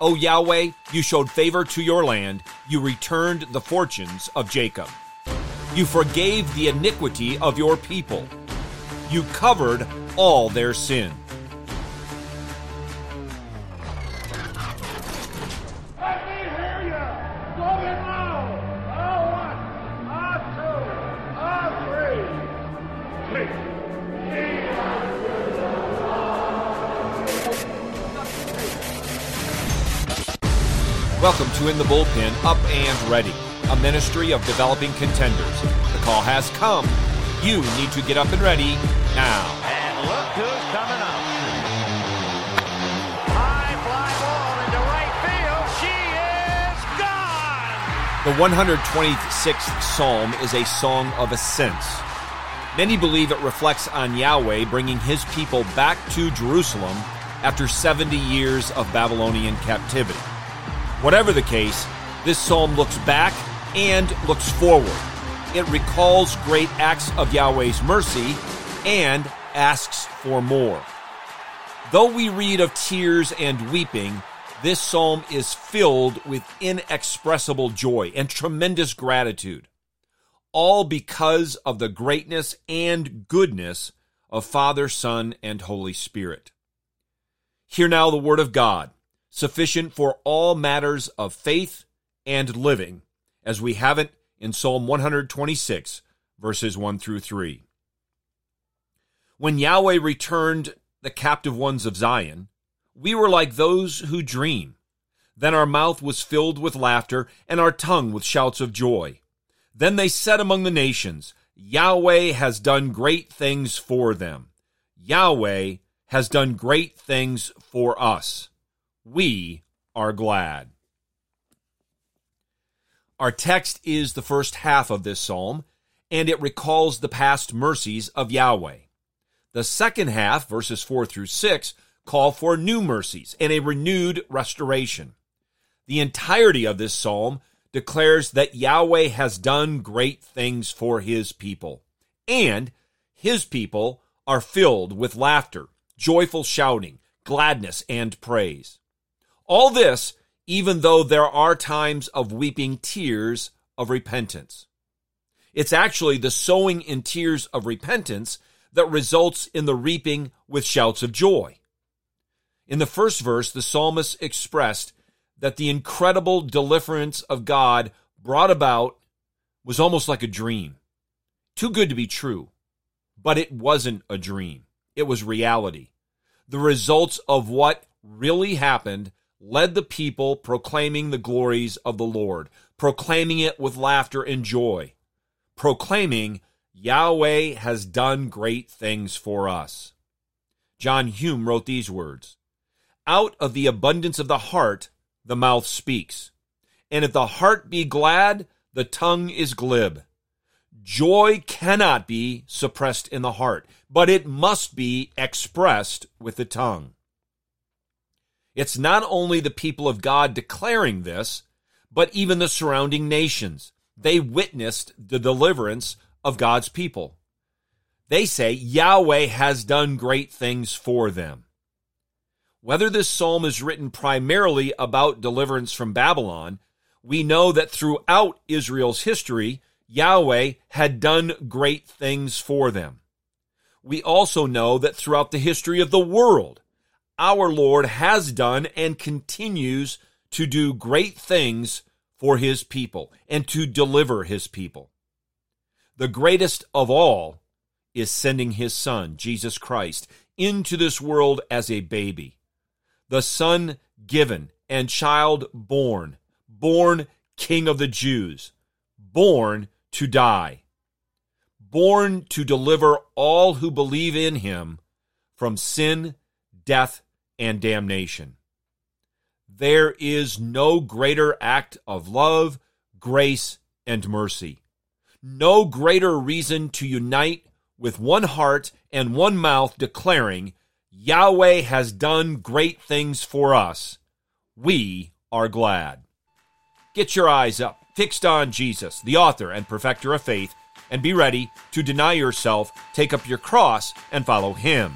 O Yahweh, you showed favor to your land. You returned the fortunes of Jacob. You forgave the iniquity of your people. You covered all their sin. Welcome to In the Bullpen Up and Ready, a ministry of developing contenders. The call has come. You need to get up and ready now. And look who's coming up. High fly ball into right field. She is gone. The 126th Psalm is a song of ascents. Many believe it reflects on Yahweh bringing his people back to Jerusalem after 70 years of Babylonian captivity. Whatever the case, this psalm looks back and looks forward. It recalls great acts of Yahweh's mercy and asks for more. Though we read of tears and weeping, this psalm is filled with inexpressible joy and tremendous gratitude, all because of the greatness and goodness of Father, Son, and Holy Spirit. Hear now the word of God, sufficient for all matters of faith and living, as we have it in Psalm 126, verses 1 through 3. When Yahweh returned the captive ones of Zion, we were like those who dream. Then our mouth was filled with laughter, and our tongue with shouts of joy. Then they said among the nations, Yahweh has done great things for them. Yahweh has done great things for us. We are glad. Our text is the first half of this psalm, and it recalls the past mercies of Yahweh. The second half, verses 4 through 6, call for new mercies and a renewed restoration. The entirety of this psalm declares that Yahweh has done great things for his people, and his people are filled with laughter, joyful shouting, gladness, and praise. All this, even though there are times of weeping tears of repentance. It's actually the sowing in tears of repentance that results in the reaping with shouts of joy. In the first verse, the psalmist expressed that the incredible deliverance of God brought about was almost like a dream. Too good to be true. But it wasn't a dream. It was reality. The results of what really happened led the people proclaiming the glories of the Lord, proclaiming it with laughter and joy, proclaiming Yahweh has done great things for us. John Hume wrote these words Out of the abundance of the heart, the mouth speaks. And if the heart be glad, the tongue is glib. Joy cannot be suppressed in the heart, but it must be expressed with the tongue. It's not only the people of God declaring this, but even the surrounding nations. They witnessed the deliverance of God's people. They say Yahweh has done great things for them. Whether this psalm is written primarily about deliverance from Babylon, we know that throughout Israel's history, Yahweh had done great things for them. We also know that throughout the history of the world, our Lord has done and continues to do great things for his people and to deliver his people. The greatest of all is sending his son, Jesus Christ, into this world as a baby. The son given and child born, born king of the Jews, born to die, born to deliver all who believe in him from sin, death, and damnation. There is no greater act of love, grace, and mercy. No greater reason to unite with one heart and one mouth declaring, Yahweh has done great things for us. We are glad. Get your eyes up, fixed on Jesus, the author and perfecter of faith, and be ready to deny yourself, take up your cross, and follow him.